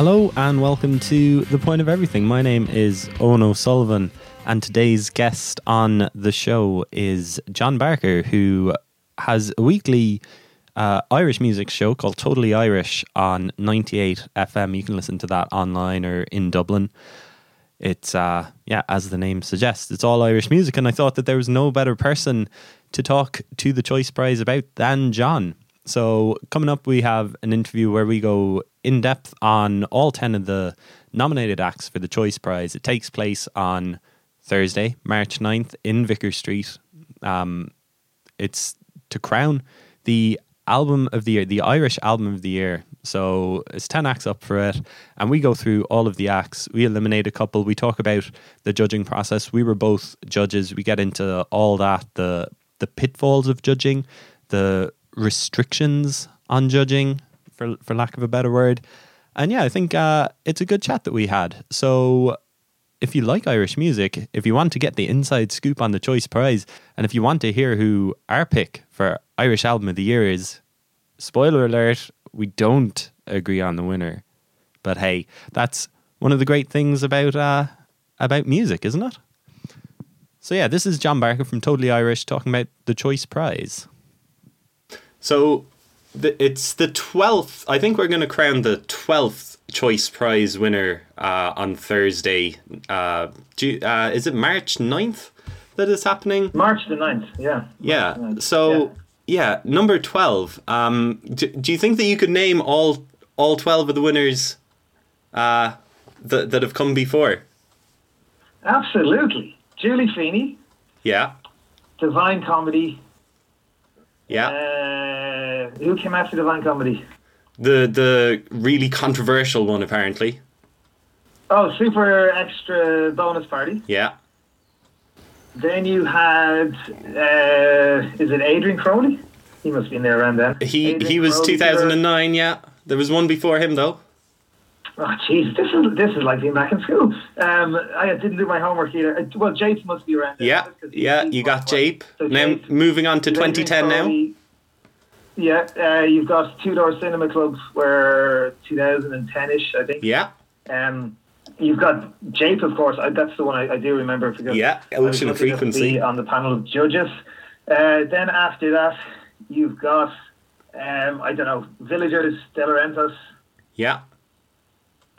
Hello and welcome to The Point of Everything. My name is Owen O'Sullivan, and today's guest on the show is John Barker, who has a weekly uh, Irish music show called Totally Irish on 98 FM. You can listen to that online or in Dublin. It's, uh, yeah, as the name suggests, it's all Irish music, and I thought that there was no better person to talk to the Choice Prize about than John. So, coming up, we have an interview where we go in depth on all 10 of the nominated acts for the Choice Prize. It takes place on Thursday, March 9th, in Vicar Street. Um, it's to crown the album of the year, the Irish album of the year. So it's 10 acts up for it. And we go through all of the acts. We eliminate a couple. We talk about the judging process. We were both judges. We get into all that, the the pitfalls of judging, the restrictions on judging, for for lack of a better word. And yeah, I think uh, it's a good chat that we had. So if you like Irish music, if you want to get the inside scoop on the Choice Prize, and if you want to hear who our pick for Irish Album of the Year is, spoiler alert, we don't agree on the winner. But hey, that's one of the great things about uh, about music, isn't it? So yeah, this is John Barker from Totally Irish talking about the Choice Prize. So the, it's the 12th. I think we're going to crown the 12th Choice Prize winner uh, on Thursday. Uh, do uh, is it March 9th that is happening? March the 9th, yeah. Yeah. 9th. So, yeah. yeah. number 12. Um, do, do you think that you could name all all 12 of the winners uh, that, that have come before? Absolutely. Julie Feeney. Yeah. Divine Comedy. Yeah. Uh, who came after Divine Comedy? The the really controversial one, apparently. Oh, super extra bonus party. Yeah. Then you had, uh, is it Adrian Crowley? He must be in there around then. He Adrian he was 2009. Yeah, there was one before him though. Oh, jeez, this is this is like being back in school. Um, I didn't do my homework either. Well, Jape must be around. Yeah, yeah, you got Jape. So now Jape, moving on to 2010 now. Yeah, uh, you've got Two Door Cinema Club, where 2010ish, I think. Yeah. Um, you've got Jape, of course. I, that's the one I, I, do remember because yeah, Ocean Frequency on the panel of judges. Uh, then after that, you've got um, I don't know Villagers, Delorentos. Yeah.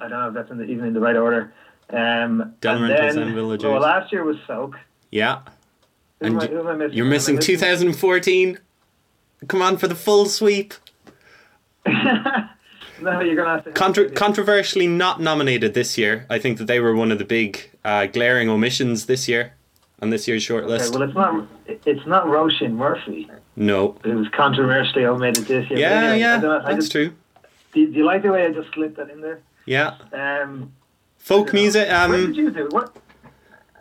I don't know if that's in the, even in the right order. Um, and, then, and Villagers. Well, last year was Soak. Yeah. Who and am I, am missing? You're missing, missing 2014. Come on for the full sweep. no, you're gonna have to. Contra- controversially not nominated this year. I think that they were one of the big uh, glaring omissions this year on this year's shortlist. Okay, well, it's not. It's not Roisin Murphy. No, it was controversially omitted this year. Yeah, anyway, yeah, that's just, true. Do, do, you like the way I just slipped that in there? Yeah. Um, Folk music. Um, what did you do? What?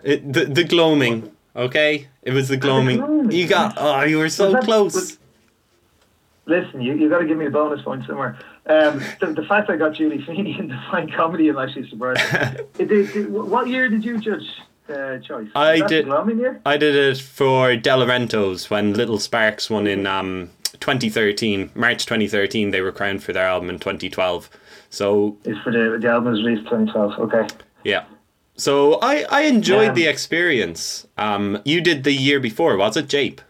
It, the the gloaming. Okay, it was the gloaming. The gloaming. You got. Oh, you were so that, close. Was, listen, you you got to give me a bonus point somewhere. Um, the, the fact I got Julie Feeney in the Divine Comedy, I'm actually surprised. it, it, what year did you judge? Uh, choice. I did. I did it for Delorentos when Little Sparks won in um, 2013, March 2013. They were crowned for their album in 2012. So it's for the the album was released 2012. Okay. Yeah. So I I enjoyed um, the experience. Um, you did the year before, was it, Jape?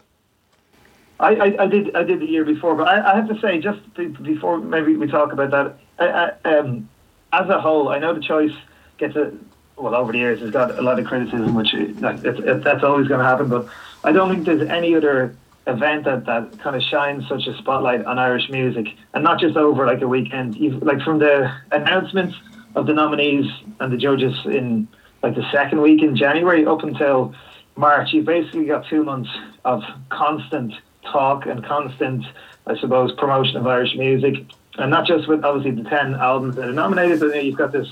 I, I, I, did I did the year before, but I, I have to say just before maybe we talk about that. I, I, um, as a whole, I know the choice gets a well over the years has got a lot of criticism, which that, it, it, that's always going to happen. But I don't think there's any other event that, that kind of shines such a spotlight on Irish music, and not just over like a weekend. You've, like from the announcements of the nominees and the judges in like the second week in January up until March, you've basically got two months of constant talk and constant, I suppose, promotion of Irish music, and not just with obviously the ten albums that are nominated, but you've got this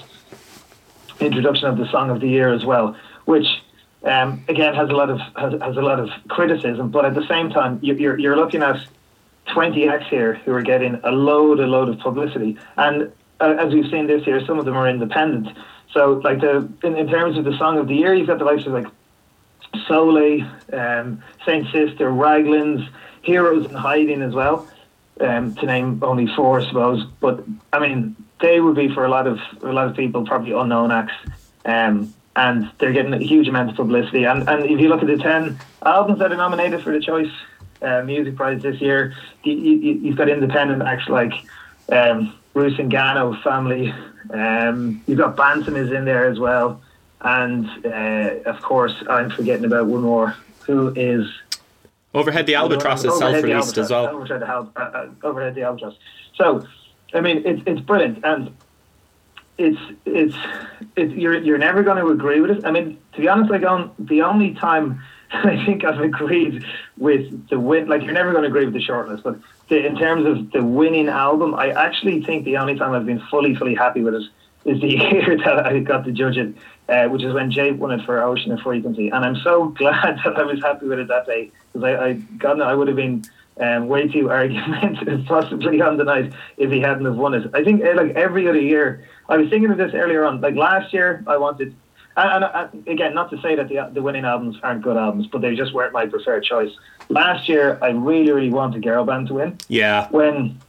introduction of the song of the year as well, which um, again has a lot of has, has a lot of criticism, but at the same time you're you're looking at 20 acts here who are getting a load a load of publicity, and uh, as we've seen this year, some of them are independent. So like the in, in terms of the song of the year, you've got the likes of like Soulé, um, Saint Sister, Raglan's, Heroes in Hiding as well, um, to name only four, I suppose. But I mean, they would be for a lot of a lot of people probably unknown acts, um, and they're getting a huge amount of publicity. And and if you look at the ten albums that are nominated for the Choice uh, Music Prize this year, you, you've got independent acts like um, Rusangano family. Um, you've got Bantum is in there as well, and uh, of course I'm forgetting about one more who is Overhead the Albatross is self-released as well. Overhead the, uh, uh, Overhead the Albatross. So, I mean, it's it's brilliant, and it's it's it's you're you're never going to agree with it. I mean, to be honest, like on the only time I think I've agreed with the win, like you're never going to agree with the shortlist, but the, in terms of the winning album, I actually think the only time I've been fully fully happy with it is the year that I got to judge it, uh, which is when Jape won it for Ocean of Frequency, and I'm so glad that I was happy with it that day because I, I God, I would have been um, way too argumentative possibly on the night if he hadn't have won it. I think uh, like every other year, I was thinking of this earlier on. Like last year, I wanted, and, and, and again, not to say that the the winning albums aren't good albums, but they just weren't my preferred choice. Last year, I really, really wanted Girl Band to win. Yeah. When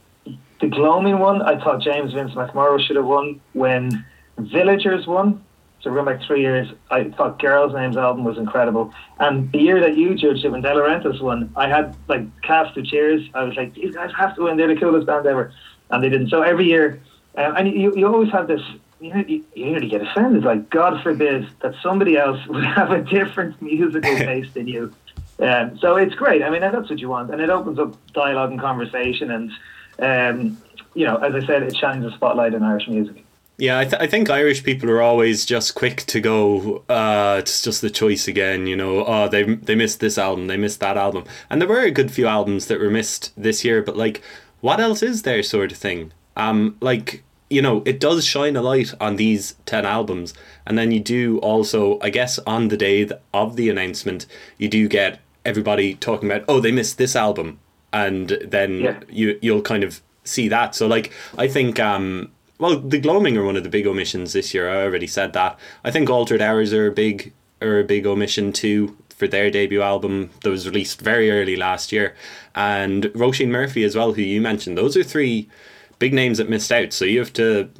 the Gloaming won, I thought James Vince McMorrow should have won. When Villagers won, so run back three years, I thought Girls' Names album was incredible. And the year that you judged it, when Delorentos won, I had like cast of cheers. I was like, these guys have to win. They're the coolest band ever. And they didn't. So every year, uh, and you, you always have this, you, know, you, you nearly get offended. Like, God forbid that somebody else would have a different musical taste than you. Um, so it's great. I mean, that's what you want. And it opens up dialogue and conversation. And, um, you know, as I said, it shines a spotlight on Irish music. Yeah, I, th- I think Irish people are always just quick to go. Uh, it's just the choice again, you know. Oh, they they missed this album, they missed that album, and there were a good few albums that were missed this year. But like, what else is there, sort of thing? Um, like you know, it does shine a light on these ten albums, and then you do also, I guess, on the day of the announcement, you do get everybody talking about, oh, they missed this album, and then yeah. you you'll kind of see that. So like, I think um well, the gloaming are one of the big omissions this year. I already said that. I think Altered Hours are a big are a big omission too for their debut album that was released very early last year, and Roisin Murphy as well, who you mentioned. Those are three big names that missed out. So you have to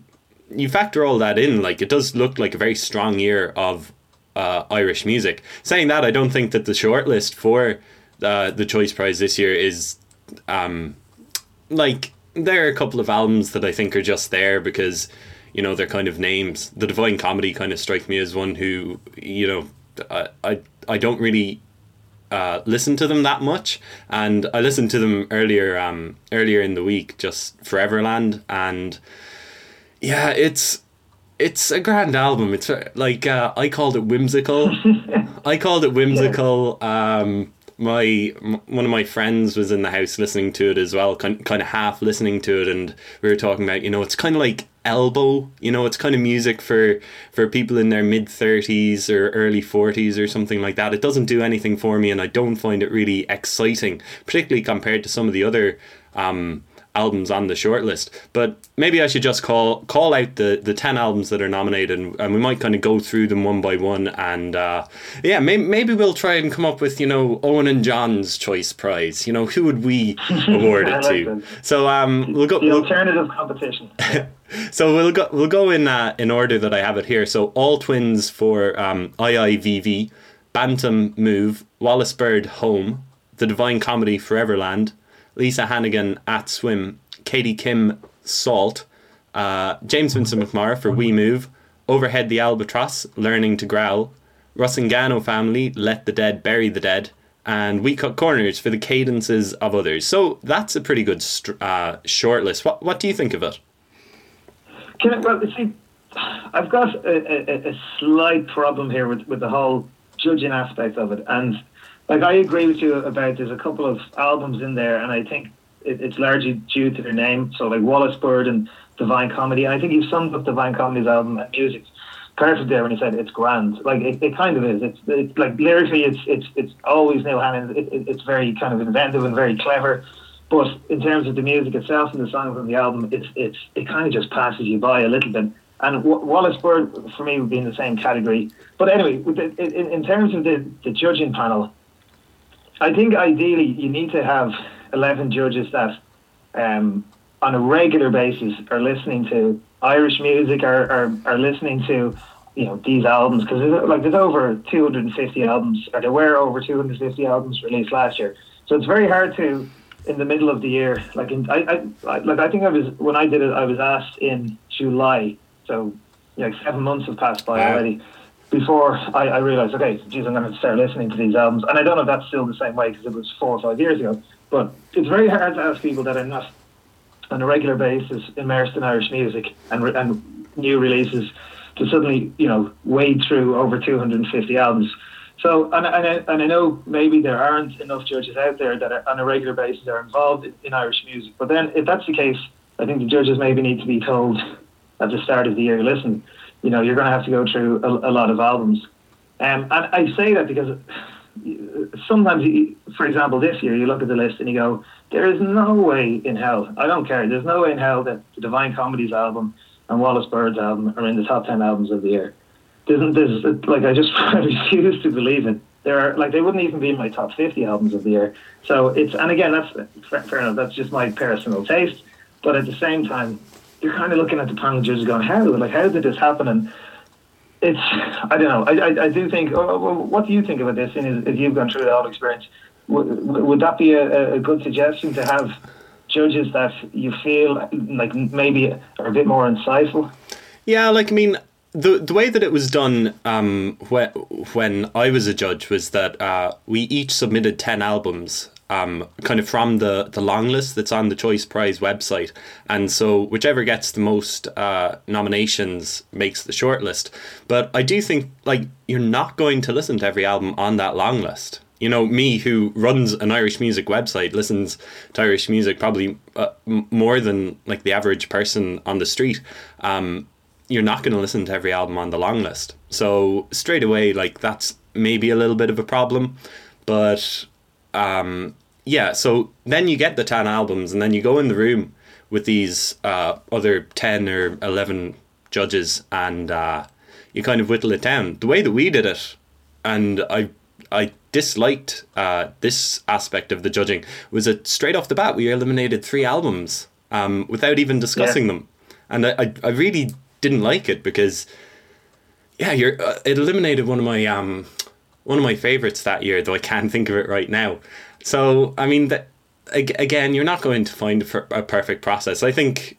you factor all that in. Like it does look like a very strong year of uh, Irish music. Saying that, I don't think that the shortlist for uh, the Choice Prize this year is um, like there are a couple of albums that I think are just there because you know they're kind of names. The Divine Comedy kind of strike me as one who you know I I, I don't really uh, listen to them that much, and I listened to them earlier um earlier in the week, just Foreverland, and yeah, it's it's a grand album. It's like uh, I called it whimsical. I called it whimsical. Um, my one of my friends was in the house listening to it as well, kind kind of half listening to it, and we were talking about you know it's kind of like elbow, you know it's kind of music for for people in their mid thirties or early forties or something like that. It doesn't do anything for me, and I don't find it really exciting, particularly compared to some of the other. Um, albums on the shortlist. But maybe I should just call call out the, the ten albums that are nominated, and, and we might kind of go through them one by one. And uh, yeah, maybe, maybe we'll try and come up with you know Owen and John's choice prize. You know, who would we award it to? So um, we'll go the we'll, competition. so we'll go we'll go in uh, in order that I have it here. So all twins for um, IIVV, Bantum Move, Wallis Bird Home, The Divine Comedy Foreverland, Lisa Hannigan at Swim, Katie Kim Salt, uh, James Vincent McMorrow for We Move, Overhead the Albatross, Learning to Growl, Rusangano Family, Let the Dead Bury the Dead, and We Cut Corners for the cadences of others. So that's a pretty good uh, short list. What, what do you think of it? Can I, well, see, I've got a, a, a slight problem here with, with the whole judging aspect of it. And like I agree with you about there's a couple of albums in there, and I think it, it's largely due to their name. So like Wallis Bird and Divine Comedy, and I think you've summed up Divine Comedy's album and music perfect there when you said it's grand. Like it, it kind of is. It's, it's like lyrically, it's it's it's always Neil Hannon. It, it, it's very kind of inventive and very clever. But in terms of the music itself and the songs on the album, it's it's it kind of just passes you by a little bit. And Wallis Bird for me would be in the same category. But anyway, in, in terms of the, the judging panel, I think ideally you need to have 11 judges that, um, on a regular basis, are listening to Irish music are, are, are listening to you know these albums. Because like there's over 250 albums or there were over 250 albums released last year. So it's very hard to in the middle of the year like in, I, I like I think I was when I did it I was asked in July. So you know, seven months have passed by wow. already before I, I realized okay geez I'm going to start listening to these albums and I don't know if that's still the same way because it was four or five years ago but it's very hard to ask people that are not on a regular basis immersed in Irish music and, and new releases to suddenly, you know, wade through over 250 albums. So, and, and, I, and I know maybe there aren't enough judges out there that are, on a regular basis are involved in, in Irish music. But then, if that's the case, I think the judges maybe need to be told at the start of the year, listen, you know, you're going to have to go through a, a lot of albums. Um, and I say that because sometimes, you, for example, this year you look at the list and you go, there is no way in hell, I don't care, there's no way in hell that the Divine Comedies album and Wallis Bird's album are in the top ten albums of the year. There's, there's like I just refuse to believe it. There are like they wouldn't even be in my top fifty albums of the year. So it's and again that's fair enough. That's just my personal taste. But at the same time, you're kind of looking at the panel judges going, how like how did this happen? And it's I don't know. I I, I do think. Oh, well, what do you think about this? And if you've gone through that experience, would, would that be a, a good suggestion to have? judges that you feel like maybe are a bit more insightful? Yeah, like I mean, the the way that it was done um, when when I was a judge was that uh, we each submitted ten albums. Um, kind of from the, the long list that's on the Choice Prize website. And so, whichever gets the most uh, nominations makes the shortlist. But I do think, like, you're not going to listen to every album on that long list you know, me who runs an Irish music website listens to Irish music probably uh, more than like the average person on the street. Um, you're not going to listen to every album on the long list. So straight away, like that's maybe a little bit of a problem, but um, yeah. So then you get the ten albums, and then you go in the room with these uh, other ten or eleven judges, and uh, you kind of whittle it down. The way that we did it, and I I disliked uh, this aspect of the judging was that straight off the bat we eliminated three albums um, without even discussing yeah. them, and I, I really didn't like it because yeah, you're uh, it eliminated one of my um one of my favorites that year, though I can't think of it right now. So I mean that again, you're not going to find a perfect process. I think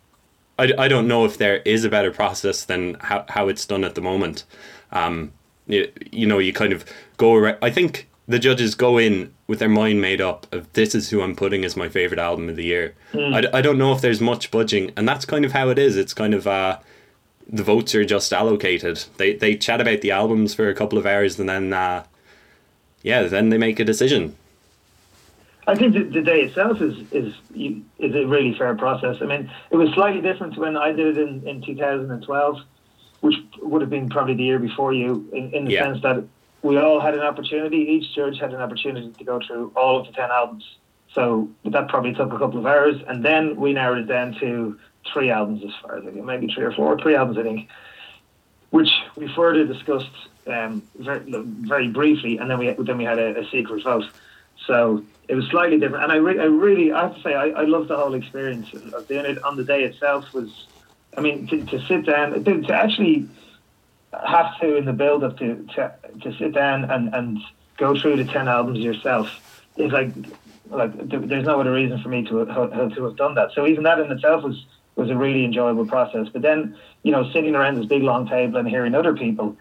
I, I don't know if there is a better process than how, how it's done at the moment. Um, you, you know, you kind of go around. I think the judges go in with their mind made up of this is who I'm putting as my favorite album of the year. Mm. I, I don't know if there's much budging, and that's kind of how it is. It's kind of uh, the votes are just allocated. They they chat about the albums for a couple of hours, and then uh, yeah, then they make a decision. I think the, the, day itself is is is a really fair process. I mean, it was slightly different when I did it in, in 2012, which would have been probably the year before you, in, in the yeah. sense that we all had an opportunity. Each judge had an opportunity to go through all of the ten albums. So that probably took a couple of hours, and then we narrowed it down to three albums, as far as I think, maybe three or four, three albums, I think, which we further discussed um, very, very briefly, and then we then we had a, a secret vote. So it was slightly different, and I, re- I really, I have to say, I, I love the whole experience of doing it on the day itself. Was, I mean, to, to sit down, to, to actually have to in the build up to, to to sit down and, and go through the ten albums yourself is like like there's no other reason for me to have, to have done that. So even that in itself was was a really enjoyable process. But then you know sitting around this big long table and hearing other people,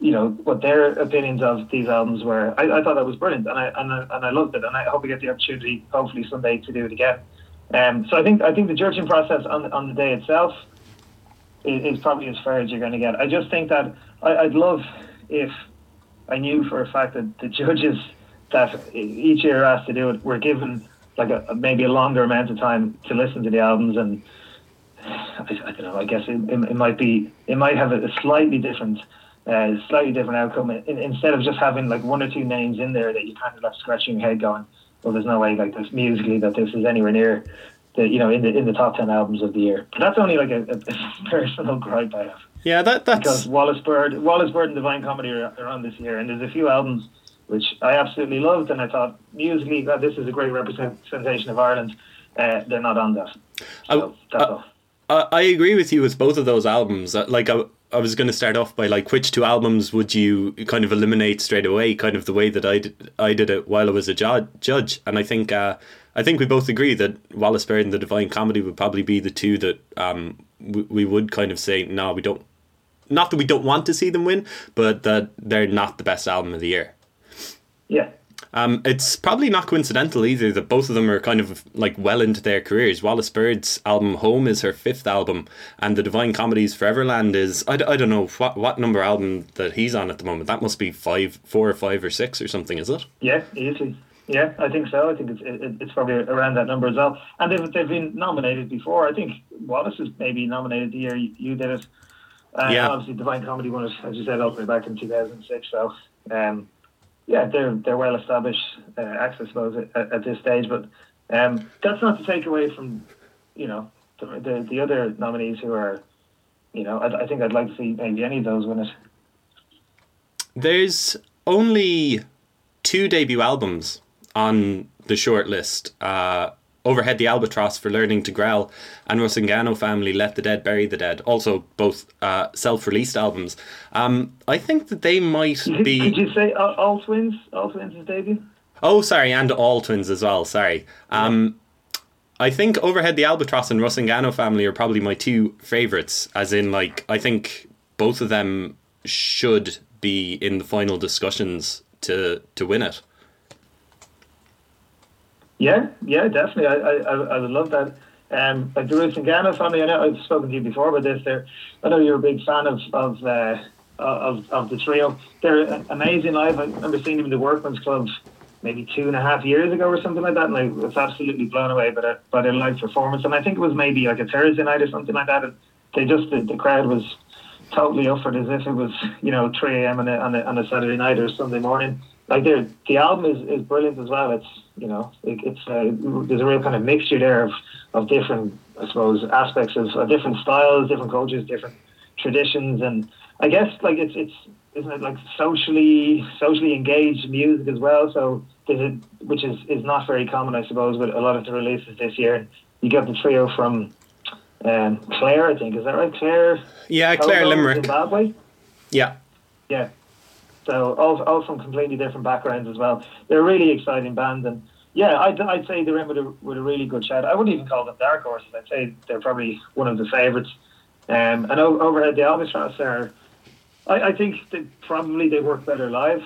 you know what their opinions of these albums were, I, I thought that was brilliant and I, and I and I loved it and I hope we get the opportunity hopefully someday to do it again. Um, so I think I think the judging process on on the day itself is, is probably as fair as you're going to get. I just think that I, I'd love if I knew for a fact that the judges that each year asked to do it were given like a, maybe a longer amount of time to listen to the albums and I, I don't know. I guess it, it, it, might be it might have a, slightly different, uh, slightly different outcome in, instead of just having like one or two names in there that you kind of left scratching your head going, well, there's no way like this musically that this is anywhere near the you know in the in the top ten albums of the year. But that's only like a, a personal gripe I have. Yeah, that that's because Wallis Bird, Wallis Bird and Divine Comedy are, are on this year, and there's a few albums which I absolutely loved, and I thought musically that this is a great representation of Ireland. Uh, they're not on that. So I, that's I, all. I, I agree with you with both of those albums. Uh, like I, I was going to start off by like which two albums would you kind of eliminate straight away, kind of the way that I did, I did it while I was a ju- judge, and I think uh, I think we both agree that Wallis Bird and the Divine Comedy would probably be the two that um, we, we would kind of say no, we don't. Not that we don't want to see them win, but that they're not the best album of the year. Yeah, um, it's probably not coincidental either that both of them are kind of like well into their careers. Wallis Bird's album Home is her fifth album, and the Divine Comedy's Foreverland is I, I don't know what what number album that he's on at the moment. That must be five, four or five or six or something, is it? Yeah, easily. Yeah, I think so. I think it's it, it's probably around that number as well. And they've they've been nominated before. I think Wallis was maybe nominated the year you, you did it. Uh, yeah. Obviously, Divine Comedy won it, as you said, all the way back in 2006. So, um, yeah, they're they're well established uh, acts, I suppose, at, at, this stage. But um, that's not to take away from, you know, the, the, the other nominees who are, you know, I, I think I'd like to see maybe any of those win it. There's only two debut albums on the short list. Uh, Overhead the Albatross for Learning to Growl, and Rusangano Family Let the Dead Bury the Dead. Also, both uh, self released albums. Um, I think that they might be. Did you say all, all Twins? All Twins is debut? Oh, sorry, and All Twins as well. Sorry. Um, I think Overhead the Albatross and Rusangano Family are probably my two favourites, as in, like, I think both of them should be in the final discussions to, to win it. Yeah, yeah, definitely. I, I, I would love that. Um, like the Rusangano family, I know I've spoken to you before about this. There, I know you're a big fan of of uh, of, of the trio. They're amazing live. I remember seeing them in the Workman's Club maybe two and a half years ago or something like that, and I was absolutely blown away by their by their live performance. And I think it was maybe like a Thursday night or something like that. And they just the, the crowd was totally offered as if it was you know 3 a.m. on a on a Saturday night or Sunday morning like the the album is, is brilliant as well. It's you know it, it's uh, there's a real kind of mixture there of, of different I suppose aspects of, of different styles, different cultures, different traditions, and I guess like it's it's isn't it like socially socially engaged music as well. So there's a, which is is not very common I suppose with a lot of the releases this year. You got the trio from um, Clare, I think is that right? Clare. Yeah, Clare Limerick. Zimbabwe. Yeah. Yeah, so all, all from completely different backgrounds as well. They're a really exciting band, and yeah, I'd, I'd say they're in with a, with a really good shot. I wouldn't even call them dark horses. I'd say they're probably one of the favourites. Um, and overhead the Albatross are, I, I think they probably they work better live.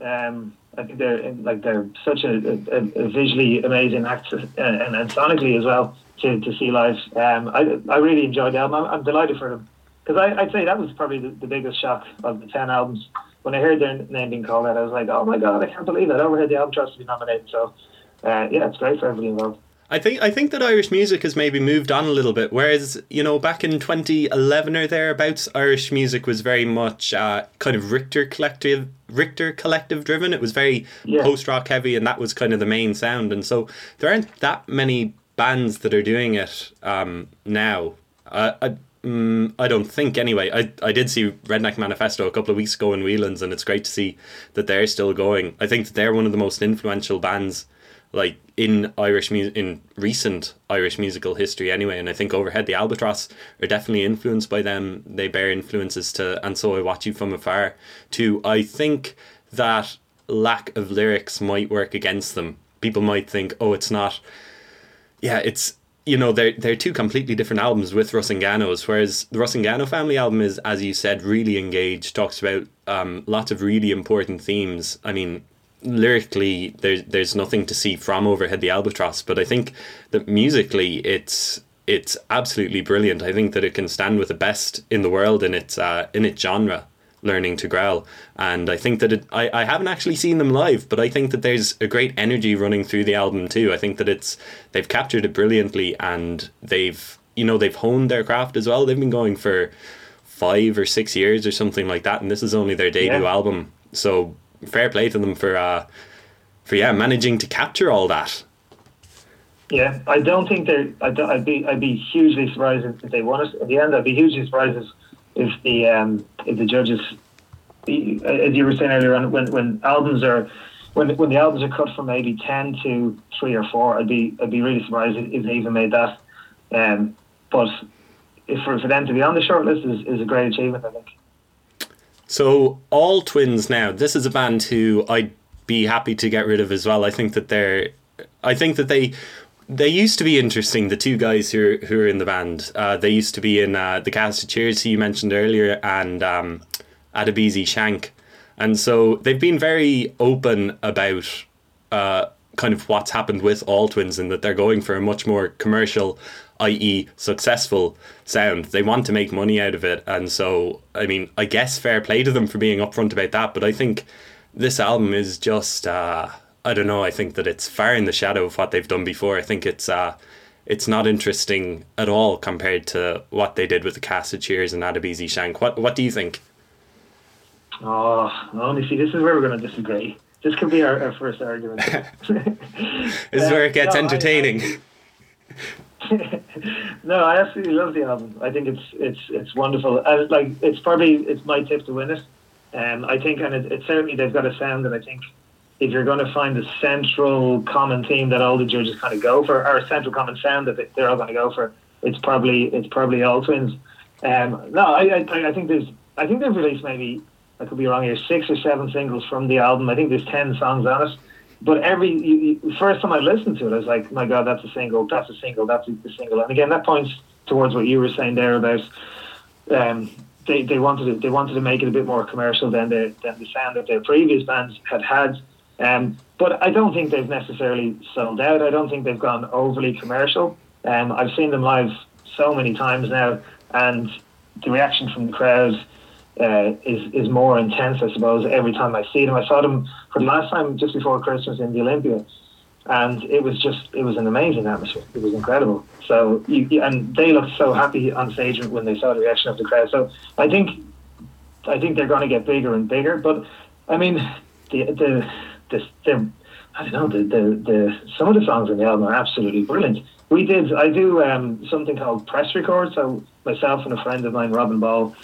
Um, I think they're in, like they're such a, a, a visually amazing act uh, and, and, sonically as well to, to see live. Um, I I really enjoyed them. I'm, I'm delighted for them because I'd say that was probably the, the biggest shock of the ten albums when I heard their name being called out, I was like, oh my god, I can't believe it. I Overhead the Albatross to be nominated. So, uh, yeah, it's great for everybody involved. I think I think that Irish music has maybe moved on a little bit. Whereas you know back in 2011 or thereabouts, Irish music was very much uh, kind of Richter collective Richter collective driven. It was very yeah. post rock heavy, and that was kind of the main sound. And so there aren't that many bands that are doing it um, now. Uh, Mm, I don't think anyway. I, I did see Redneck Manifesto a couple of weeks ago in Whelan's, and it's great to see that they're still going. I think that they're one of the most influential bands, like in Irish mu- in recent Irish musical history anyway. And I think Overhead the Albatross are definitely influenced by them. They bear influences to, and so I watch you from afar. Too, I think that lack of lyrics might work against them. People might think, oh, it's not. Yeah, it's you know they're they're two completely different albums with Rusangano's. Whereas the Rusangano family album is, as you said, really engaged. Talks about um, lots of really important themes. I mean, lyrically, there's there's nothing to see from Overhead the Albatross, but I think that musically, it's it's absolutely brilliant. I think that it can stand with the best in the world in its uh, in its genre learning to growl. And I think that it, I, I haven't actually seen them live, but I think that there's a great energy running through the album too. I think that it's they've captured it brilliantly and they've you know they've honed their craft as well. They've been going for five or six years or something like that, and this is only their debut yeah. album. So fair play to them for uh, for yeah managing to capture all that. Yeah, I don't think they're. I'd, I'd be. I'd be hugely surprised if they won it at the end. I'd be hugely surprised if the um, if the judges, as you were saying earlier on, when when albums are when when the albums are cut from maybe ten to three or four, I'd be I'd be really surprised if they even made that. Um, but if for, for them to be on the shortlist is, is a great achievement. I think. So all twins now. This is a band who I'd be happy to get rid of as well. I think that they're. I think that they. They used to be interesting. The two guys who are, who are in the band. Uh, they used to be in uh, the cast of Cheers you mentioned earlier, and um, Adebisi Shank, and so they've been very open about uh, kind of what's happened with All Twins and that they're going for a much more commercial, i.e., successful sound. They want to make money out of it, and so I mean, I guess fair play to them for being upfront about that. But I think this album is just uh, I don't know. I think that it's far in the shadow of what they've done before. I think it's uh, it's not interesting at all compared to what they did with the cast of Cheers and Adebisi Shank. What what do you think? Oh, only see, this is where we're going to disagree. This could be our, our first argument. this is where it gets no, entertaining. I, I, no, I absolutely love the album. I think it's it's it's wonderful. Uh, like it's probably it's my tip to win it. Um, I think, and it, it certainly they've got a sound that I think if you're going to find a central common theme that all the judges kind of go for, or a central common sound that they're all going to go for, it's probably it's probably all twins. Um, no, I, I I think there's I think they've released maybe I could be wrong here, six or seven singles from the album. I think there's 10 songs on it. But every you, you, first time I listened to it, I was like, my God, that's a single, that's a single, that's a single. And again, that points towards what you were saying there about um, they, they wanted to, they wanted to make it a bit more commercial than the, than the sound that their previous bands had had. Um, but I don't think they've necessarily sold out. I don't think they've gone overly commercial. Um, I've seen them live so many times now, and the reaction from the crowd uh, is is more intense, I suppose. Every time I see them, I saw them for the last time just before Christmas in the Olympia, and it was just it was an amazing atmosphere. It was incredible. So you, and they looked so happy on stage when they saw the reaction of the crowd. So I think I think they're going to get bigger and bigger. But I mean, the the the I don't know the, the the some of the songs in the album are absolutely brilliant. We did I do um, something called press records. So myself and a friend of mine, Robin Ball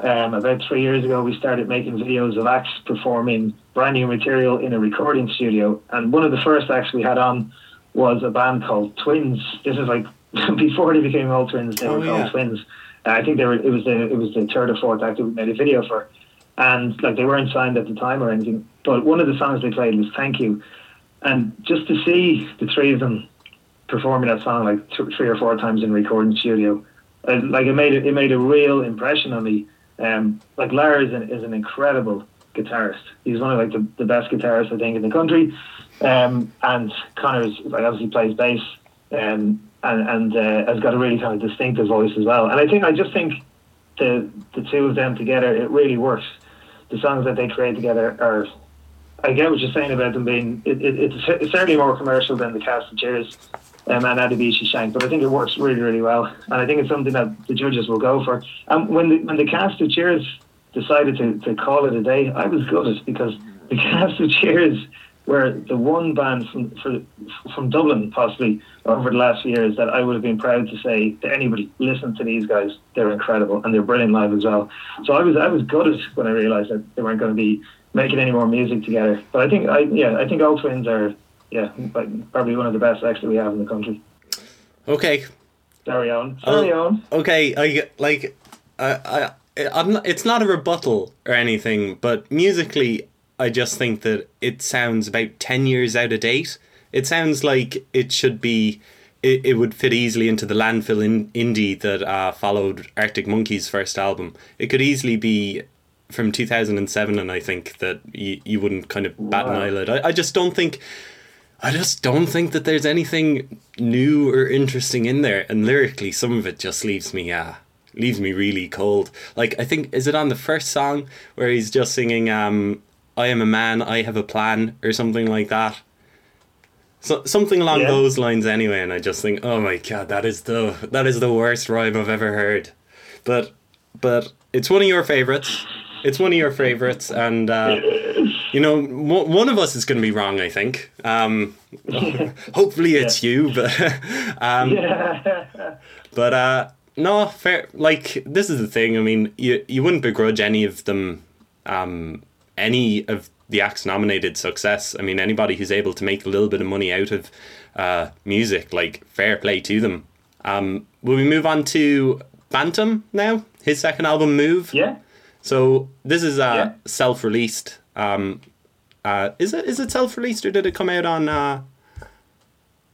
um, about three years ago, we started making videos of acts performing brand new material in a recording studio. And one of the first acts we had on was a band called Twins. This is like before they became all Twins. They oh, were called yeah. Twins. Uh, I think they were. It was the it was the third or fourth act that we made a video for, and like they weren't signed at the time or anything. But one of the songs they played was "Thank You," and just to see the three of them performing that song like th- three or four times in recording studio, uh, like it made it, it made a real impression on me um, like Larry is an, is an incredible guitarist. He's one of like the, the best guitarists I think in the country. Um, and Connor's like obviously plays bass um, and and uh, has got a really kind of distinctive voice as well. And I think I just think the the two of them together it really works. The songs that they create together are. I get what you're saying about them being. It, it, it's certainly more commercial than the cast of Cheers um, and Adebisi Shank. But I think it works really, really well, and I think it's something that the judges will go for. And when the when the cast of Cheers decided to, to call it a day, I was gutted because the cast of Cheers were the one band from for, from Dublin, possibly over the last few years, that I would have been proud to say to anybody, listen to these guys. They're incredible and they're brilliant live as well. So I was I was gutted when I realised that they weren't going to be making any more music together. But I think I yeah I think all twins are yeah, probably one of the best acts that we have in the country. Okay. Sorry, Owen. Sorry, oh, Owen. Okay, I like, I, I, I'm not, it's not a rebuttal or anything, but musically, I just think that it sounds about ten years out of date. It sounds like it should be. It, it would fit easily into the landfill in indie that uh, followed Arctic Monkeys' first album. It could easily be from 2007, and I think that you, you wouldn't kind of bat wow. an eyelid. I, I just don't think I just don't think that there's anything new or interesting in there. And lyrically, some of it just leaves me, uh, leaves me really cold. Like I think is it on the first song where he's just singing, um, "I am a man, I have a plan" or something like that. So something along yeah. those lines, anyway. And I just think, oh my god, that is the that is the worst rhyme I've ever heard. But but it's one of your favorites. It's one of your favorites, and. Uh, you know, one of us is going to be wrong. I think. Um, hopefully, it's yeah. you, but um, yeah. but uh, no, fair. Like this is the thing. I mean, you you wouldn't begrudge any of them, um, any of the acts nominated success. I mean, anybody who's able to make a little bit of money out of uh, music, like fair play to them. Um, will we move on to Bantum now. His second album, Move. Yeah. So this is uh, Yeah. self-released. Um, uh, is it is it self-released or did it come out on? Uh...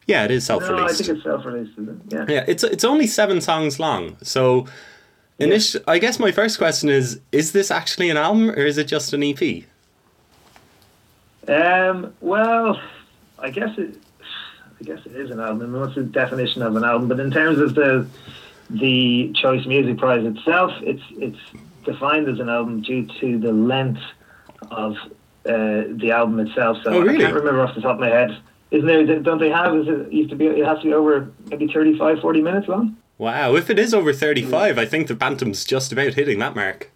Yeah, it is self released. No, I think it's self-released. Is it? Yeah. Yeah, it's it's only seven songs long. So, init- I guess my first question is: Is this actually an album or is it just an EP? Um, well, I guess it. I guess it is an album. I mean, what's the definition of an album? But in terms of the the Choice Music Prize itself, it's it's defined as an album due to the length of uh, the album itself. So Oh, really? I can't remember off the top of my head. Isn't there? Don't they have? Is it used to be? It has to be over maybe 35, 40 minutes long. Wow, if it is over thirty-five, I think the Bantum's just about hitting that mark.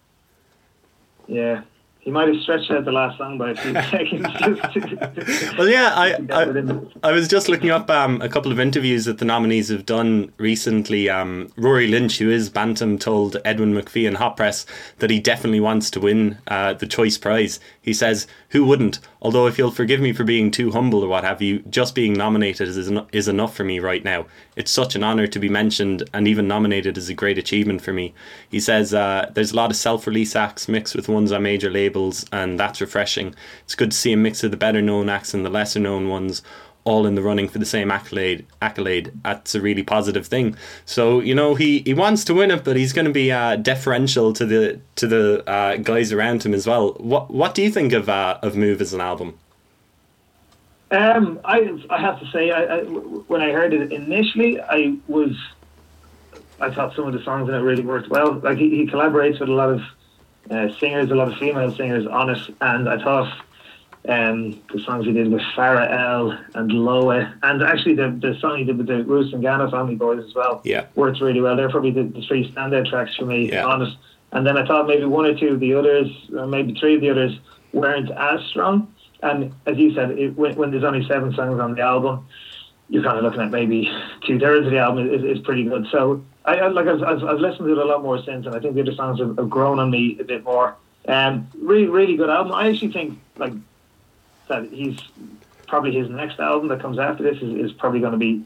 Yeah. He might have stretched out the last song by a few seconds. To, Well, yeah, I, I I was just looking up um, a couple of interviews that the nominees have done recently. Um, Rory Lynch, who is Bantum, told Edwin McFee in Hot Press that he definitely wants to win uh, the Choice Prize. He says, "Who wouldn't? Although, if you'll forgive me for being too humble or what have you, just being nominated is en- is enough for me right now. It's such an honour to be mentioned, and even nominated is a great achievement for me." He says, uh, "There's a lot of self-release acts mixed with ones on major labels, and that's refreshing. It's good to see a mix of the better-known acts and the lesser-known ones." All in the running for the same accolade accolade. That's a really positive thing. So you know he he wants to win it but he's going to be uh, deferential to the to the uh, guys around him as well. What what do you think of uh, of move as an album? Um, I I have to say, I, I, when I heard it initially, I was, I thought some of the songs in it really worked well. Like he, he collaborates with a lot of uh, singers, a lot of female singers on it, and I thought um, the songs he did with Farah Elle and Loah, and actually the the song he did with the Rusangano Family Boys as well, Yeah. worked really well. They're probably the, the three standout tracks for me Yeah. on it. And then I thought maybe one or two of the others, or maybe three of the others, weren't as strong. And as you said, it, when, when there's only seven songs on the album, you're kind of looking at maybe two thirds of the album is, is pretty good. So I, I like I've, I've, I've listened to it a lot more since, and I think the other songs have, have grown on me a bit more. Um, really, really good album. I actually think like that he's probably his next album that comes after this is, is probably going to be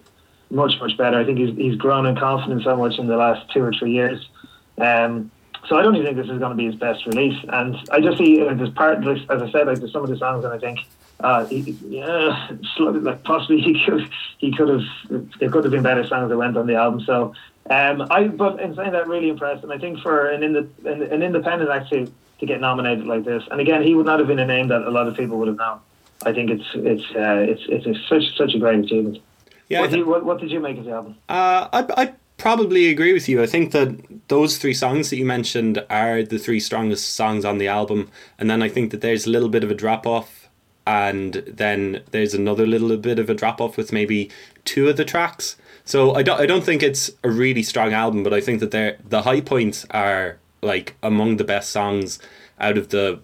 much much better. I think he's he's grown in confidence so much in the last two or three years. Um, so I don't even think this is going to be his best release. And I just see like, there's part, as I said, like there's some of the songs, and I think, uh, yeah, like possibly he could he could have there could have been better songs that went on the album. So um, I but in saying that, really impressed, and I think for an an, an independent act to to get nominated like this, and again, he would not have been a name that a lot of people would have known. I think it's it's uh, it's it's a, such such a great achievement. yeah what, th- you, what, what did you make of the album? Uh, I, I probably agree with you. I think that those three songs that you mentioned are the three strongest songs on the album, and then I think that there's a little bit of a drop off, and then there's another little bit of a drop off with maybe two of the tracks. So I don't I don't think it's a really strong album, but I think that they the high points are like among the best songs out of the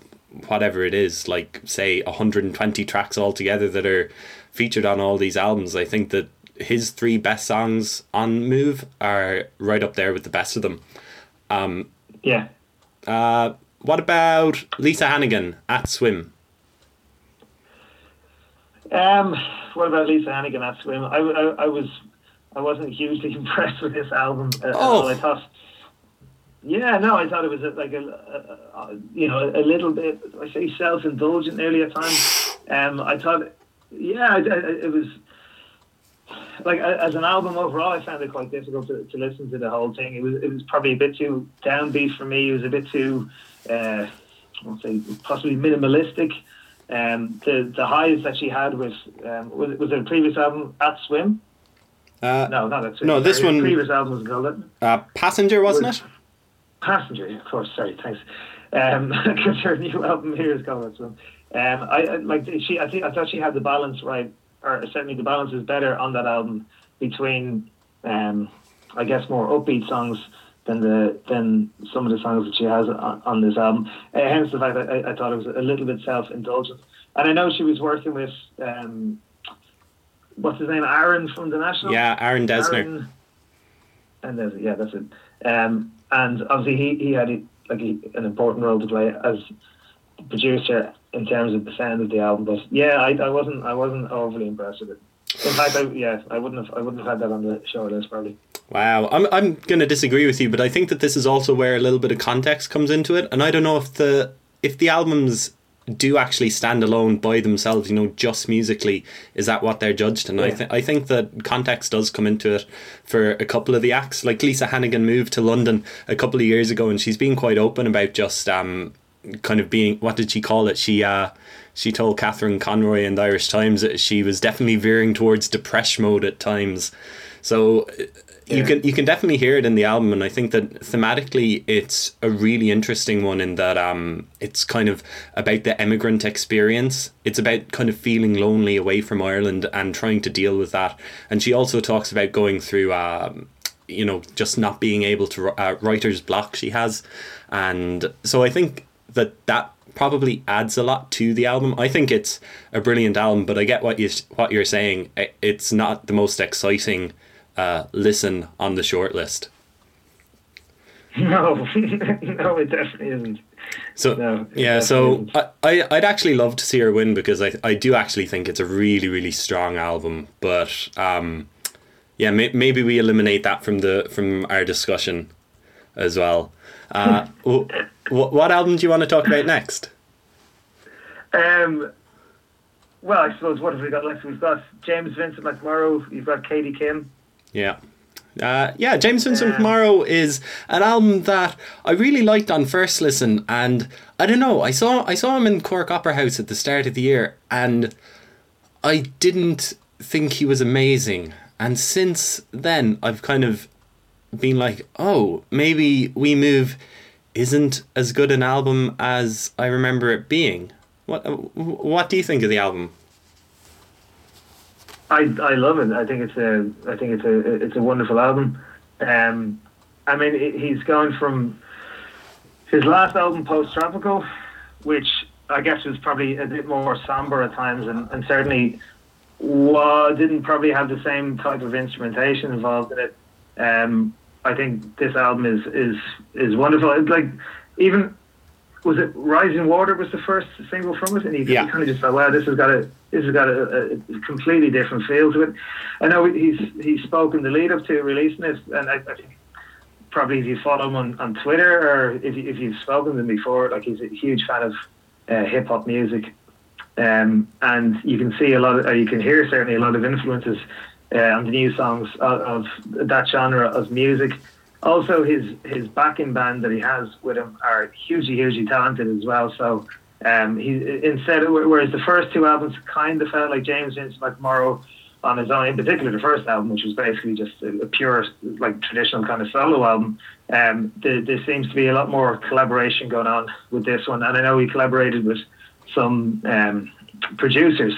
whatever it is, like say 120 tracks altogether that are featured on all these albums. I think that his three best songs on Move are right up there with the best of them. Um, Yeah. Uh, what about Lisa Hannigan at Swim? Um, what about Lisa Hannigan at Swim? I, I, I was I wasn't hugely impressed with this album. at Oh. all. I thought, yeah, no, I thought it was like a, a, a you know a little bit I say self indulgent nearly at times. Um, I thought, yeah, I, I, it was like a- as an album overall, I found it quite difficult to, to listen to the whole thing. It was it was probably a bit too downbeat for me. It was a bit too, uh, I'll say, possibly minimalistic. Um, the the highs that she had with um, was it, was it a previous album at Swim? Uh, No, not at Swim. No, this Sorry, one- previous album was called it uh, Passenger, wasn't Was- it? Passenger. Of course, sorry, thanks. Um, because her new album here is coming Swim. Um, I, I like she. I think I thought she had the balance right, or certainly the balance is better on that album between, um, I guess more upbeat songs than the than some of the songs that she has on, on this album. Uh, hence the fact that I, I thought it was a little bit self indulgent. And I know she was working with um, what's his name, Aaron from the National. Yeah, Aaron Dessner. Aaron- and yeah, that's it. Um, and obviously he, he had like an important role to play as producer in terms of the sound of the album. But yeah, I, I wasn't I wasn't overly impressed with it. In fact, I, yeah, I wouldn't have I wouldn't have had that on the show list probably. Wow, I'm I'm going to disagree with you, but I think that this is also where a little bit of context comes into it, and I don't know if the if the albums do actually stand alone by themselves, you know, just musically, is that what they're judged? And yeah. I, th- I think that context does come into it for a couple of the acts. Like Lisa Hannigan moved to London a couple of years ago, and she's been quite open about just um, kind of being what did she call it? She uh, she told Catherine Conroy in the Irish Times that she was definitely veering towards depression mode at times. So you can you can definitely hear it in the album, and I think that thematically it's a really interesting one in that um it's kind of about the emigrant experience. It's about kind of feeling lonely away from Ireland and trying to deal with that. And she also talks about going through um you know just not being able to uh, writer's block she has, and so I think that that probably adds a lot to the album. I think it's a brilliant album, but I get what you what you're saying. It's not the most exciting uh, listen on the short list? No, no, it definitely isn't. So no, yeah, so I, I would actually love to see her win because I I do actually think it's a really really strong album, but um, yeah, may, maybe we eliminate that from the from our discussion as well. Uh, what, what album do you want to talk about next? Um, well, I suppose what have we got left? We've got James Vincent McMorrow. You've got Katie Kim. Yeah. Uh, yeah, James Vincent McMorrow is an album that I really liked on first listen, and I don't know. I saw I saw him in Cork Opera House at the start of the year, and I didn't think he was amazing. And since then, I've kind of been like, oh, maybe We Move isn't as good an album as I remember it being. What What do you think of the album? I I love it. I think it's a I think it's a it's a wonderful album. Um, I mean, he's going from his last album, Post Tropical, which I guess was probably a bit more somber at times, and, and certainly well, didn't probably have the same type of instrumentation involved in it. Um, I think this album is is is wonderful. It's like even was it Rising Water was the first single from it, and he, yeah. he kind of just thought, wow, this has got a this has got a, a, completely different feel to it. I know he's he's spoken the lead up to releasing it, and I, I think probably if you follow him on, on Twitter or if you, if you've spoken to him before, like he's a huge fan of uh, hip hop music, um, and you can see a lot, of, or you can hear certainly a lot of influences uh, on the new songs of, of that genre of music also his his backing band that he has with him are hugely hugely talented as well. So um, he instead of, whereas the first two albums kind of felt like James Vincent McMorrow on his own, in particular the first album, which was basically just a, a pure like traditional kind of solo album. Um, the, there seems to be a lot more collaboration going on with this one, and I know he collaborated with some um, producers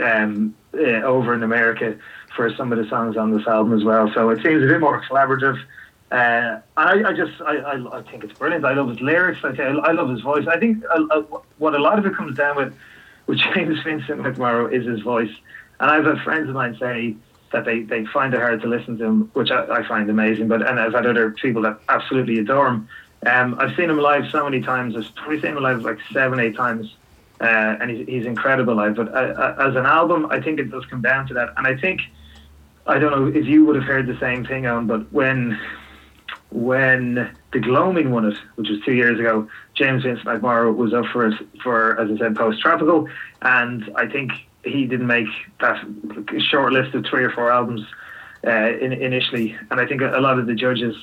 uh, over in America for some of the songs on this album as well. So it seems a bit more collaborative. Uh, I, I just I, I, I, think it's brilliant. I love his lyrics. I, I love his voice. I think what a lot of it comes down with with James Vincent McMorrow is his voice. And I've had friends of mine say that they, they find it hard to listen to him, which I, I find amazing. But and I've had other people that absolutely adore him. Um, I've seen him live so many times. I've probably seen him live like seven, eight times, uh, and he's, he's incredible live. But uh, uh, as an album, I think it does come down to that. And I think I don't know if you would have heard the same thing on, but when when the Gloaming won it, which was two years ago, James Vincent McMorrow was up for for, as I said, post tropical, and I think he didn't make that short list of three or four albums uh, in, initially, and I think a lot of the judges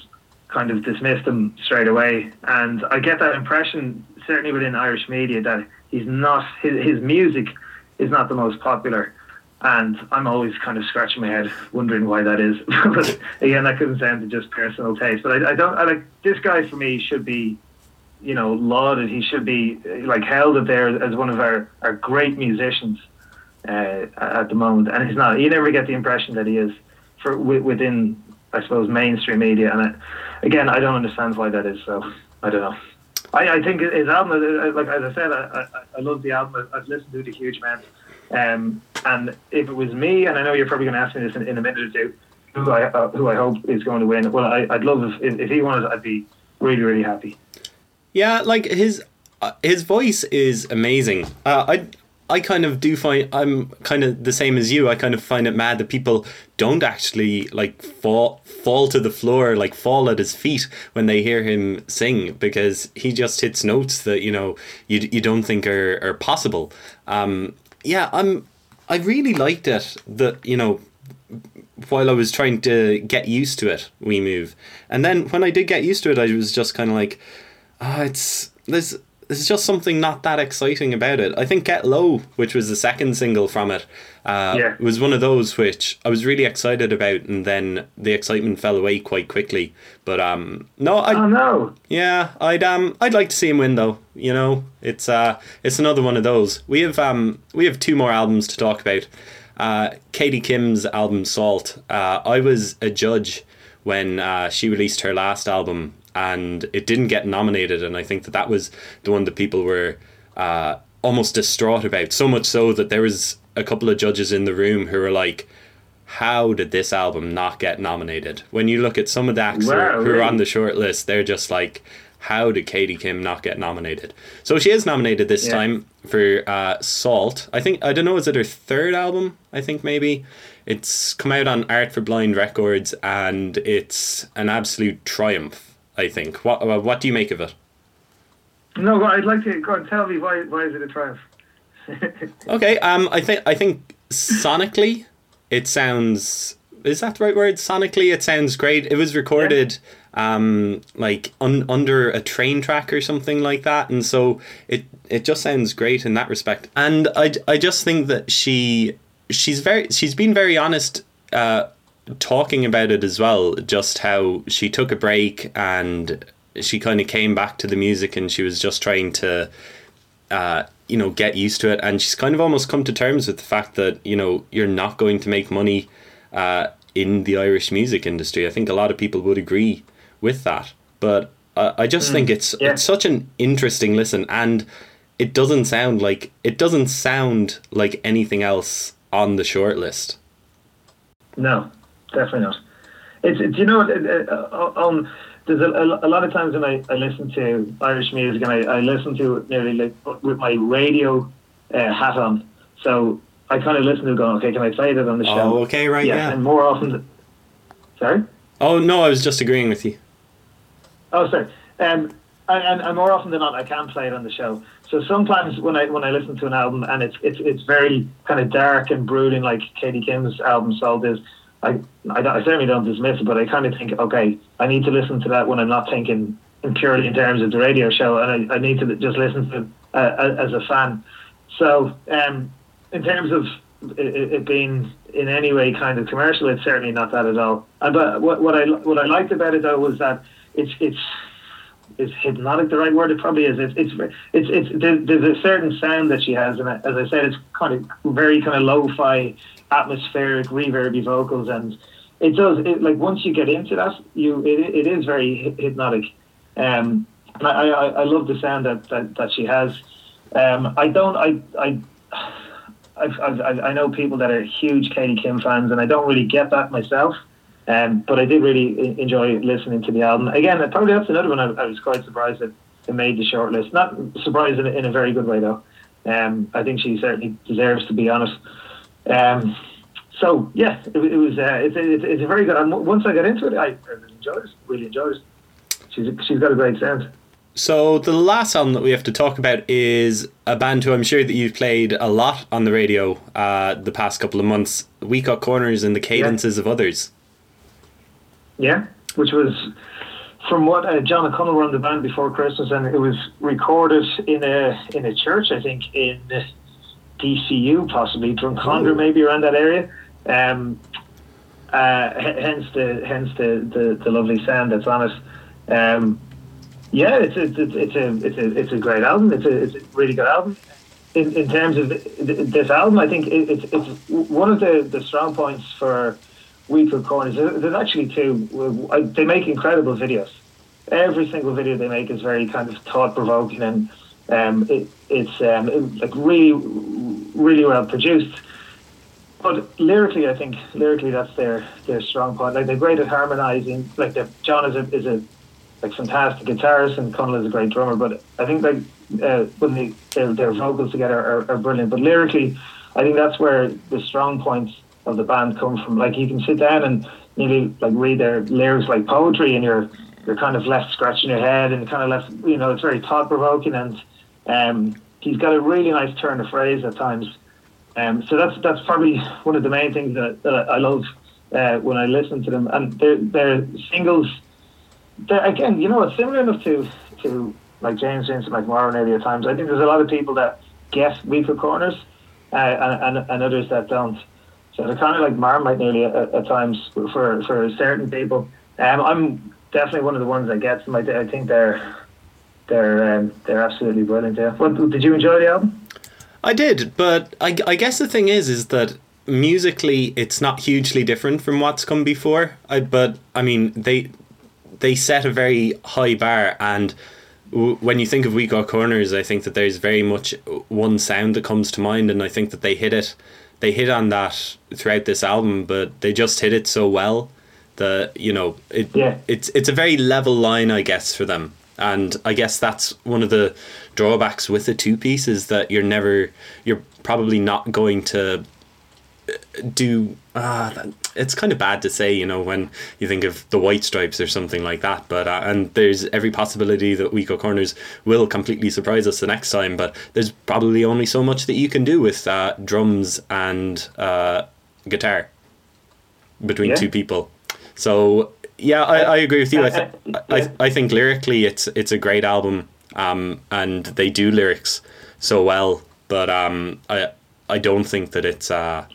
kind of dismissed him straight away, and I get that impression certainly within Irish media that he's not his, his music is not the most popular and I'm always kind of scratching my head, wondering why that is. but again, that comes down to just personal taste. But I, I don't. I like this guy for me should be, you know, lauded. He should be like held up there as one of our, our great musicians uh, at the moment, and he's not. You never get the impression that he is for within, I suppose, mainstream media. And I, again, I don't understand why that is. So I don't know. I, I think his album, like as I said, I, I, I love the album. I've listened to it a huge amount. Um, and if it was me, and I know you're probably going to ask me this in, in a minute or two, who I uh, who I hope is going to win. Well, I, would love if, if he won I'd be really really happy. Yeah, like his uh, his voice is amazing. Uh, I I kind of do find I'm kind of the same as you. I kind of find it mad that people don't actually like fall fall to the floor, like fall at his feet when they hear him sing, because he just hits notes that you know you you don't think are are possible. Um, yeah, I'm. I really liked it. That you know while I was trying to get used to it, we move, and then when I did get used to it, I was just kind of like, oh, it's there's there's just something not that exciting about it. I think Get Low, which was the second single from it, uh, yeah. was one of those which I was really excited about, and then the excitement fell away quite quickly. But um, no, I oh no, yeah, I'd um, I'd like to see him win though. You know, it's uh, it's another one of those. We have um, we have two more albums to talk about. Uh, Katie Kim's album Salt. Uh, I was a judge when uh, she released her last album and it didn't get nominated. And I think that that was the one that people were uh, almost distraught about. So much so that there was a couple of judges in the room who were like, "How did this album not get nominated?" When you look at some of the acts wow, who, are on the short list, they're just like. How did Katie Kim not get nominated? So she is nominated this yeah. time for uh, Salt. I think I don't know. Is it her third album? I think maybe. It's come out on Art for Blind Records, and it's an absolute triumph I think. What uh, what do you make of it? No, I'd like to go and tell me why why is it a triumph? okay, um, I think I think sonically it sounds is that the right word? Sonically, it sounds great. It was recorded yeah. um, like un- under a train track or something like that, and so it it just sounds great in that respect. And I, I just think that she she's very she's been very honest uh, talking about it as well, just how she took a break and she kind of came back to the music and she was just trying to, uh, you know, get used to it. And she's kind of almost come to terms with the fact that, you know, you're not going to make money uh, in the Irish music industry. I think a lot of people would agree with that. But uh, I just mm, think it's yeah. it's such an interesting listen and it doesn't sound like it doesn't sound like anything else on the short list. No, definitely not. It's, it's you know uh, um, there's a, a, lot of times when I, I listen to Irish music and I, I listen to it nearly like with my radio uh, hat on, so I kind of listen to it going, okay, can I play that on the show? Oh, okay, right, yeah. yeah. And more often, sorry. Oh no, I was just agreeing with you. Oh, sorry. Um, and, and more often than not, I can play it on the show. So sometimes when I when I listen to an album and it's it's it's very kind of dark and brooding, like Katie Kim's album Salt is, I, I, I certainly don't dismiss it, but I kind of think, okay, I need to listen to that when I'm not thinking in purely in terms of the radio show, and I, I need to just listen to it uh, as a fan. So, um, in terms of it, it, being in any way kind of commercial, it's certainly not that at all. And, but what, what I what I liked about it though was that it's it's is hypnotic the right word? It probably is. It's it's it's, it's there's a certain sound that she has, and as I said, it's kind of very kind of lo-fi atmospheric, reverby vocals, and it does it like once you get into that, you it, it is very hypnotic. Um, and I, I, I love the sound that, that, that she has. Um, I don't I I. I've, I've, I know people that are huge Katie Kim fans, and I don't really get that myself. Um, but I did really enjoy listening to the album. Again, probably that's another one I, I was quite surprised that it made the shortlist. Not surprised in, in a very good way though. Um, I think she certainly deserves to be honest. Um, so yeah, it, it was. Uh, it's, it's, it's a very good. And once I got into it, I enjoyed it. Really enjoyed it. She's she's got a great sound. So the last album that we have to talk about is a band who I'm sure that you've played a lot on the radio uh, the past couple of months. We Cut Corners and the Cadences yeah. of Others. Yeah, which was from what uh, John O'Connell ran the band before Christmas, and it was recorded in a in a church, I think, in DCU, possibly Drumcondra, maybe around that area. Um, uh, hence the hence the, the, the, lovely sound that's on it. Um, yeah, it's a, it's a it's a it's a great album. It's a it's a really good album. In, in terms of this album, I think it's it's one of the, the strong points for We Cut Corners. There's actually two. They make incredible videos. Every single video they make is very kind of thought provoking and um, it, it's um, like really really well produced. But lyrically, I think lyrically that's their their strong point. Like they're great at harmonizing. Like John is a is a like fantastic guitarist, and Conal is a great drummer. But I think like uh, when they, their, their vocals together are, are brilliant. But lyrically, I think that's where the strong points of the band come from. Like you can sit down and nearly like read their lyrics like poetry, and you're you're kind of left scratching your head, and kind of left you know it's very thought provoking, and um, he's got a really nice turn of phrase at times. Um, so that's that's probably one of the main things that, that I love uh, when I listen to them, and their their singles. They're, again, you know, it's similar enough to to like James Vincent McMorrow in earlier times. I think there's a lot of people that get We Cut Corners, uh, and, and, and others that don't. So they're kind of like Marmite nearly at, at times for for certain people. Um, I'm definitely one of the ones that gets them. I, I think they're they're um, they're absolutely brilliant. Yeah. What, did you enjoy the album? I did, but I, I guess the thing is, is that musically it's not hugely different from what's come before. I, but I mean, they they set a very high bar, and w- when you think of We Cut Corners, I think that there's very much one sound that comes to mind, and I think that they hit it. They hit on that throughout this album, but they just hit it so well that you know it. Yeah. It's it's a very level line, I guess, for them and I guess that's one of the drawbacks with the two piece is that you're never you're probably not going to uh, do uh, it's kind of bad to say you know when you think of the white stripes or something like that but uh, and there's every possibility that We Cut Corners will completely surprise us the next time but there's probably only so much that you can do with uh, drums and uh, guitar between yeah. two people so yeah, I, I agree with you. I, th- I, I think lyrically it's it's a great album, um, and they do lyrics so well. But um, I I don't think that it's uh,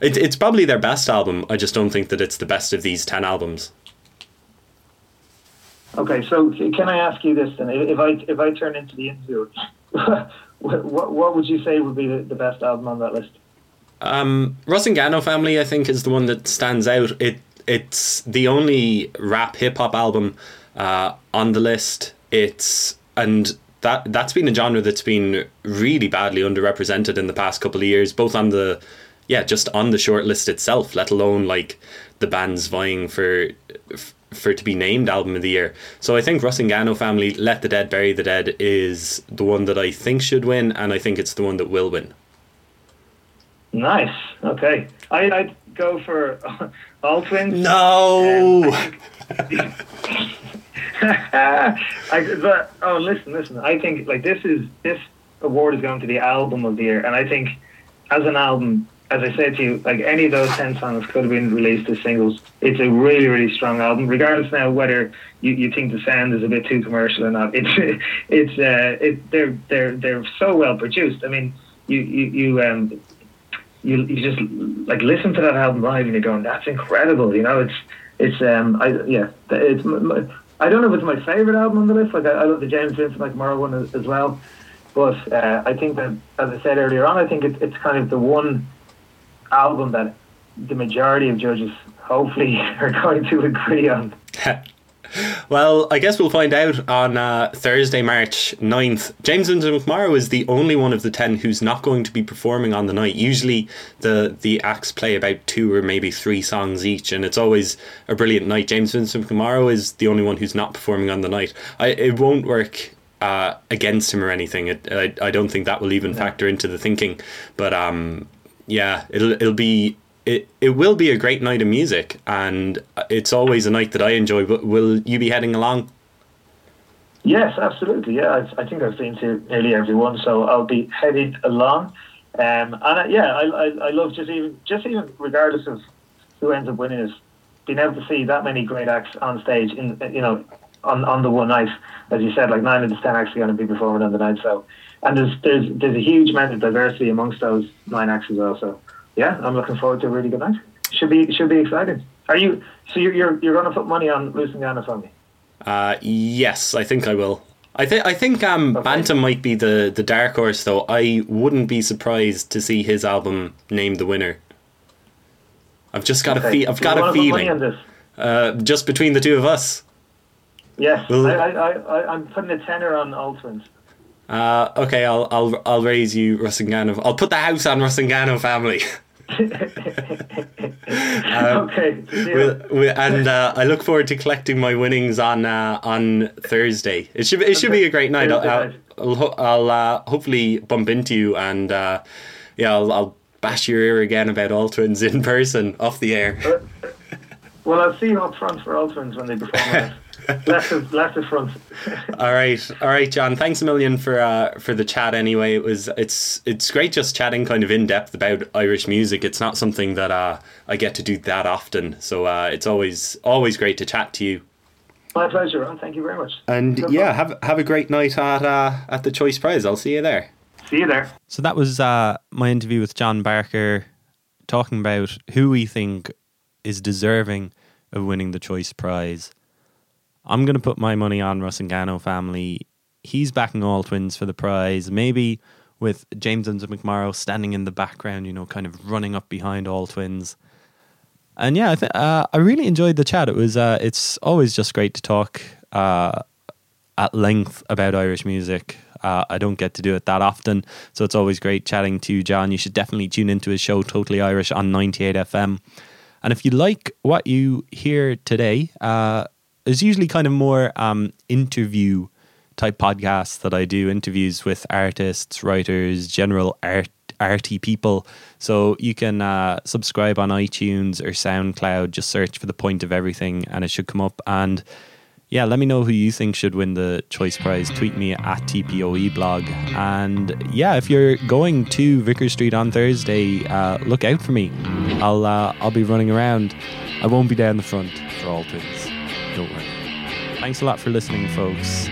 it, it's probably their best album. I just don't think that it's the best of these ten albums. Okay, so can I ask you this then? If I if I turn into the interviewer, what, what would you say would be the, the best album on that list? Um, Rusangano Family, I think, is the one that stands out. It it's the only rap hip hop album uh, on the list. It's and that that's been a genre that's been really badly underrepresented in the past couple of years, both on the yeah, just on the short list itself, let alone like the bands vying for for to be named album of the year. So I think Rusangano Family, Let the Dead Bury the Dead is the one that I think should win, and I think it's the one that will win. Nice. Okay. I, I'd go for All Tvvins. No. I, but, oh, listen, listen. I think like this is this award is going to the album of the year, and I think as an album, as I said to you, like any of those ten songs could have been released as singles. It's a really, really strong album, regardless now whether you, you think the sound is a bit too commercial or not. It's it's uh, it, they're they're they're so well produced. I mean, you you, you um you you just like listen to that album live and you're going, that's incredible. You know, it's it's um I yeah it's I don't know if it's my favorite album on the list. Like I, I love the James Vincent McMorrow one as, as well, but uh, I think that as I said earlier on, I think it's it's kind of the one album that the majority of judges hopefully are going to agree on. Well, I guess we'll find out on uh, Thursday, March 9th. James Vincent McMorrow is the only one of the 10 who's not going to be performing on the night. Usually, the, the acts play about two or maybe three songs each, and it's always a brilliant night. James Vincent McMorrow is the only one who's not performing on the night. I, it won't work uh, against him or anything. It, I, I don't think that will even factor into the thinking. But um, yeah, it'll, it'll be it, it will be a great night of music, and it's always a night that I enjoy. But will you be heading along? Yes, absolutely. Yeah, I've, i think I've been to nearly everyone, so I'll be heading along. Um, and uh, yeah, I, I, I love just even just even regardless of who ends up winning is being able to see that many great acts on stage in you know on on the one night. As you said, like nine of the ten actually going to be performing on the night. So, and there's there's there's a huge amount of diversity amongst those nine acts as well. So yeah, I'm looking forward to a really good night. Should be should be exciting. Are you? So you're you're, you're going to put money on Rusangano for me? Uh, yes, I think I will. I think I think um, okay. Bantum might be the the dark horse though. I wouldn't be surprised to see his album named the winner. I've just got okay. a fe- I've got a feeling. Uh, just between the two of us. Yes, we'll, I, I, I, I'm putting a tenner on All Tvvins. Uh, okay, I'll I'll I'll raise you Rusangano. I'll put the house on Rusangano family. Um, okay. We'll, we and uh, I look forward to collecting my winnings on uh, on Thursday. It should it should be a great night. I'll I'll, I'll, I'll uh, hopefully bump into you and uh, yeah, I'll, I'll bash your ear again about All Tvvins in person off the air. Well, I'll see you up front for All Tvvins when they perform. left of left of front. all right, all right, John. Thanks a million for uh, for the chat. Anyway, it was it's it's great just chatting kind of in depth about Irish music. It's not something that uh, I get to do that often, so uh, it's always always great to chat to you. My pleasure, Ron. Thank you very much. And yeah, have have a great night at uh, at the Choice Prize. I'll see you there. See you there. So that was uh, my interview with John Barker, talking about who we think is deserving of winning the Choice Prize. I'm going to put my money on Rusangano family. He's backing All Tvvins for the prize. Maybe with James and McMorrow standing in the background, you know, kind of running up behind All Tvvins. And yeah, I th- uh, I really enjoyed the chat. It was uh, it's always just great to talk uh, at length about Irish music. Uh, I don't get to do it that often, so it's always great chatting to John. You should definitely tune into his show, Totally Irish, on 98 FM. And if you like what you hear today, uh, there's usually kind of more um, interview type podcasts that I do, interviews with artists, writers, general art arty people. So you can uh, subscribe on iTunes or SoundCloud. Just search for the point of everything, and it should come up. And yeah, let me know who you think should win the choice prize. Tweet me at TPOE blog. And yeah, if you're going to Vicar Street on Thursday, uh, look out for me. I'll uh, I'll be running around. I won't be down the front for All Tvvins. Don't worry. Thanks a lot for listening, folks.